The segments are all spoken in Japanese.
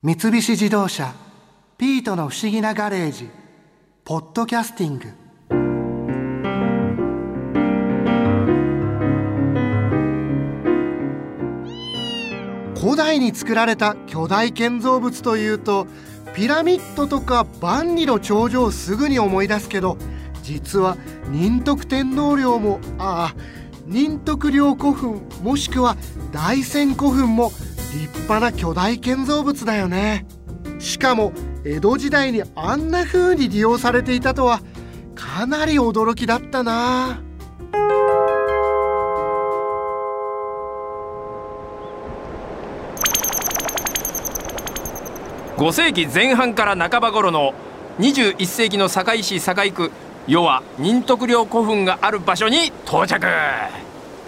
三菱自動車「ピートの不思議なガレージ」「ポッドキャスティング」古代に作られた巨大建造物というとピラミッドとか万里の長城をすぐに思い出すけど実は仁徳天皇陵もああ仁徳陵古墳もしくは大仙古墳も立派な巨大建造物だよね。しかも江戸時代にあんな風に利用されていたとはかなり驚きだったな。5世紀前半から半ば頃の21世紀の堺市堺区要は仁徳陵古墳がある場所に到着。あ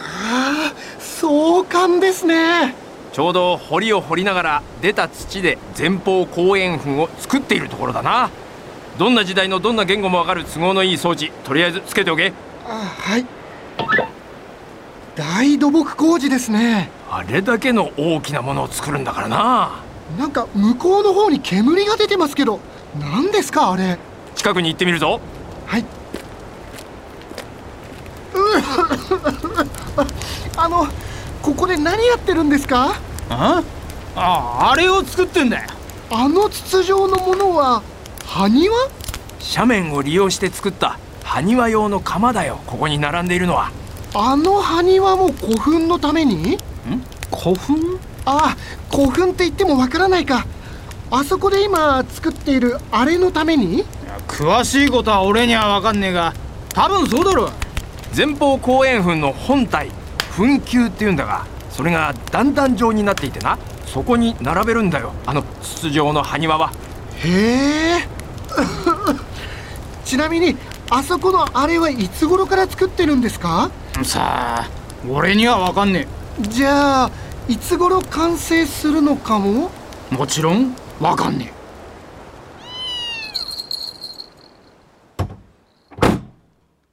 あ壮観ですねちょうど堀を掘りながら出た土で前方後円墳を作っているところだな。どんな時代のどんな言語もわかる都合のいい装置とりあえずつけておけ。あはい。大土木工事ですね。あれだけの大きなものを作るんだからな。なんか向こうの方に煙が出てますけど何ですかあれ？近くに行ってみるぞ。はい。あのここで何やってるんですか？あ？ああれを作ってんだよ。あの筒状のものは埴輪？斜面を利用して作った埴輪用の釜だよ。ここに並んでいるのは。あの埴輪も古墳のために？ん？古墳？ああ古墳って言ってもわからないか。あそこで今作っているあれのために？詳しいことは俺には分かんねえが多分そうだろ前方後円墳の本体墳丘っていうんだがそれが段々状になっていてな。そこに並べるんだよあの筒状の埴輪は。へえ。ちなみにあそこのあれはいつ頃から作ってるんですか？さあ俺には分かんねじゃあいつ頃完成するのかも？えもちろん分かんね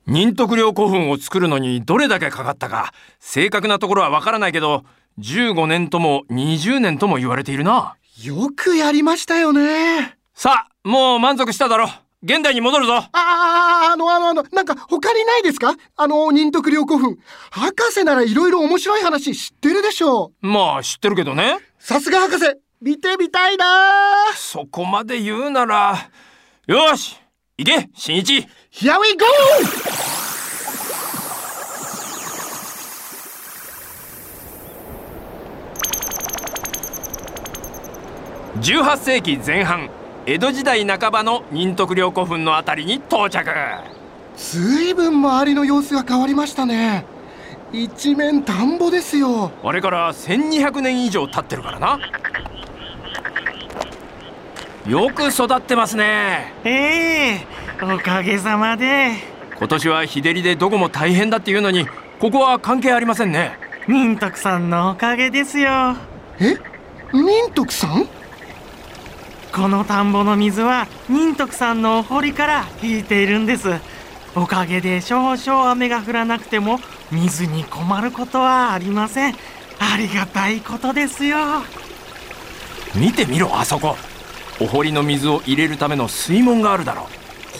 仁徳陵古墳を作るのにどれだけかかったか正確なところはわからないけど15年とも20年とも言われているな。よくやりましたよね。さあもう満足しただろ。現代に戻るぞ。あああのあのあのなんか他にないですか？あの仁徳陵古墳。博士ならいろいろ面白い話知ってるでしょう。まあ知ってるけどね。さすが博士。見てみたいな。そこまで言うなら。よし行け新一。Here we go! 18世紀前半江戸時代半ばの仁徳陵古墳のあたりに到着。ずいぶん周りの様子が変わりましたね。一面田んぼですよ。あれから1200年以上経ってるからな。よく育ってますね。ええおかげさまで。今年は日照りでどこも大変だっていうのにここは関係ありませんね。仁徳さんのおかげですよ。え？仁徳さん？この田んぼの水は仁徳さんのお堀から引いているんです。おかげで少々雨が降らなくても水に困ることはありません。ありがたいことですよ。見てみろあそこ。お堀の水を入れるための水門があるだろ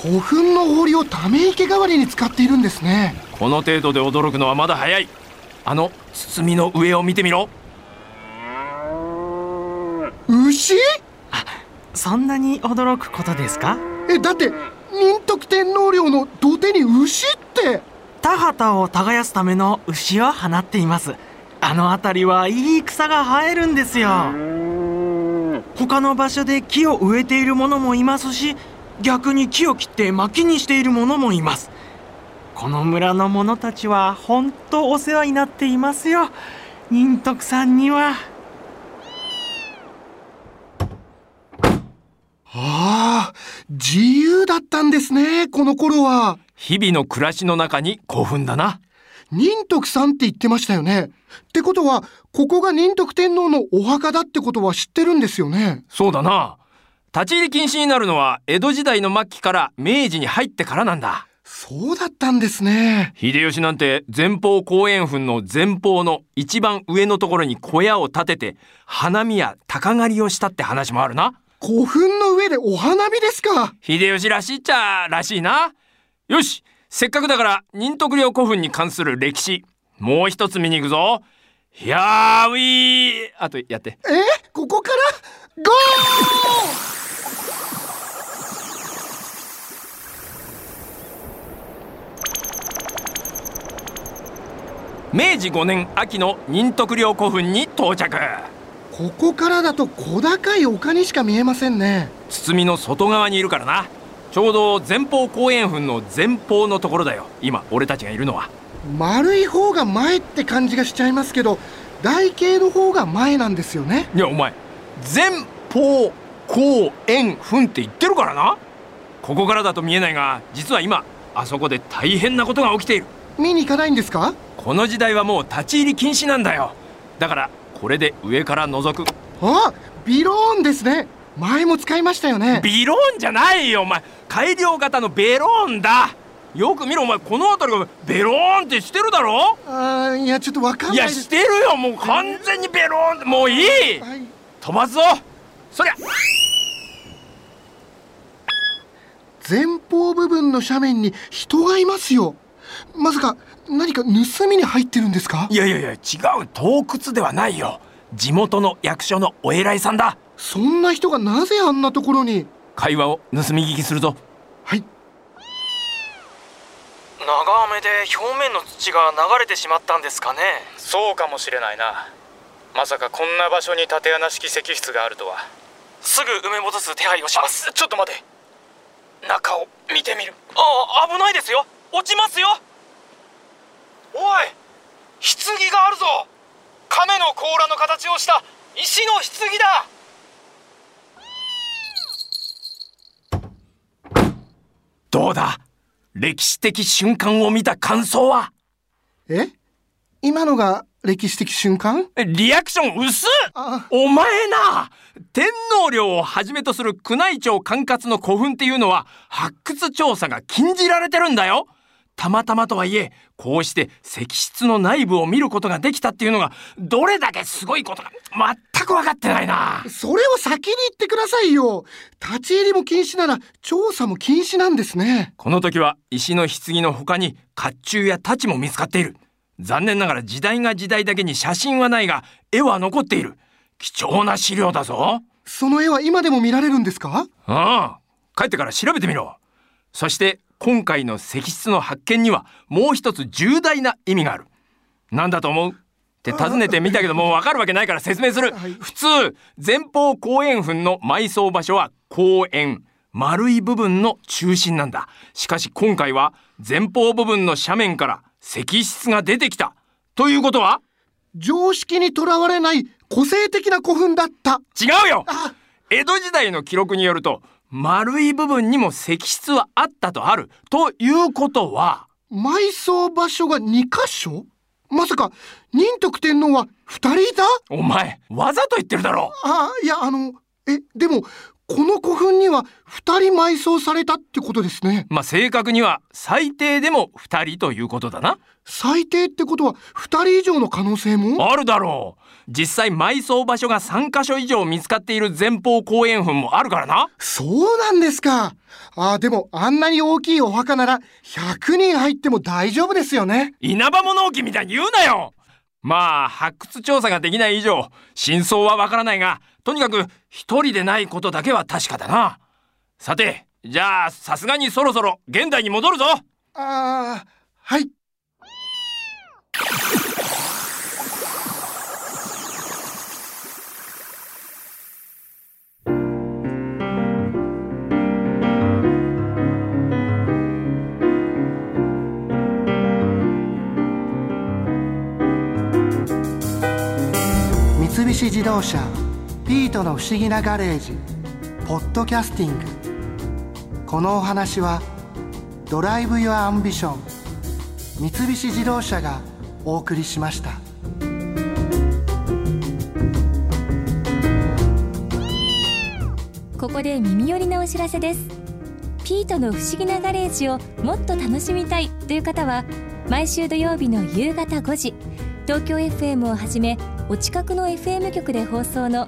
古墳の堀をため池代わりに使っているんですね。この程度で驚くのはまだ早い。あの包みの上を見てみろ。牛？そんなに驚くことですか？えだって仁徳天皇陵の土手に牛って。田畑を耕すための牛を放っています。あの辺りはいい草が生えるんですよ。他の場所で木を植えている者もいますし逆に木を切って薪にしている者もいます。この村の者たちは本当お世話になっていますよ。仁徳さんにはああ自由だったんですねこの頃は。日々の暮らしの中に古墳だな。仁徳さんって言ってましたよね。ってことはここが仁徳天皇のお墓だってことは知ってるんですよね。そうだな。立ち入り禁止になるのは江戸時代の末期から明治に入ってからなんだ。そうだったんですね。秀吉なんて前方後円墳の前方の一番上のところに小屋を建てて花見や鷹狩りをしたって話もあるな古墳の上でお花見ですか？秀吉らしいっちゃらしいな。よしせっかくだから仁徳陵古墳に関する歴史もう一つ見に行くぞ。ひゃーウィー。あとやって。え？ここから？ゴー！明治5年秋の仁徳陵古墳に到着ここからだと小高い丘にしか見えませんね。包みの外側にいるからな。ちょうど前方後円墳の前方のところだよ。今俺たちがいるのは。丸い方が前って感じがしちゃいますけど台形の方が前なんですよね。いやお前前方後円墳って言ってるからな。ここからだと見えないが実は今あそこで大変なことが起きている。見に行かないんですか？この時代はもう立ち入り禁止なんだよ。だからこれで上から覗く。あビローンですね。前も使いましたよね。ビローンじゃないよお前。改良型のベローンだ。よく見ろお前この辺りがベローンってしてるだろ？あーいやちょっとわかんいないです。やしてるよもう完全にベローンって。もういい。はい。飛ばすぞ。そりゃ。前方部分の斜面に人がいますよまさか何か盗みに入ってるんですか？いやいやいや違う洞窟ではないよ。地元の役所のお偉いさんだ。そんな人がなぜあんなところに？会話を盗み聞きするぞ。はい。長雨で表面の土が流れてしまったんですかね？そうかもしれないな。まさかこんな場所に縦穴式石室があるとは。すぐ埋め戻す手配をします。ちょっと待て。中を見てみる。あ危ないですよ落ちますよ。おい棺があるぞ。亀の甲羅の形をした石の棺だ。どうだ？歴史的瞬間を見た感想は？え？今のが歴史的瞬間？リアクション薄お前な天皇陵をはじめとする宮内庁管轄の古墳っていうのは発掘調査が禁じられてるんだよたまたまとはいえこうして石室の内部を見ることができたっていうのがどれだけすごいことか全く分かってないな。それを先に言ってくださいよ。立ち入りも禁止なら調査も禁止なんですね。この時は石の棺の他に甲冑や太刀も見つかっている。残念ながら時代が時代だけに写真はないが絵は残っている。貴重な資料だぞ。その絵は今でも見られるんですか？ああ帰ってから調べてみろ。そして今回の石室の発見にはもう一つ重大な意味がある。何だと思う？って尋ねてみたけどもう分かるわけないから説明する、はい。普通前方後円墳の埋葬場所は後円丸い部分の中心なんだ。しかし今回は前方部分の斜面から石室が出てきた。ということは？常識にとらわれない個性的な古墳だった。違うよ！あ江戸時代の記録によると丸い部分にも石室はあったとあるということは。埋葬場所が2箇所？まさか仁徳天皇は2人いた？お前わざと言ってるだろあいやあのえでもこの古墳には2人埋葬されたってことですね。まあ正確には最低でも2人ということだな。最低ってことは2人以上の可能性も？あるだろう。実際埋葬場所が3カ所以上見つかっている前方後円墳もあるからな。そうなんですか。あでもあんなに大きいお墓なら100人入っても大丈夫ですよね。稲葉物置みたいに言うなよ。まあ発掘調査ができない以上真相はわからないがとにかく一人でないことだけは確かだな。さてじゃあさすがにそろそろ現代に戻るぞ。あーはい。三菱自動車。ピートの不思議なガレージポッドキャスティング。このお話は Drive your Ambition 三菱自動車がお送りしました。ここで耳寄りなお知らせです。ピートの不思議なガレージをもっと楽しみたいという方は毎週土曜日の夕方5時東京 FM をはじめお近くの FM 局で放送の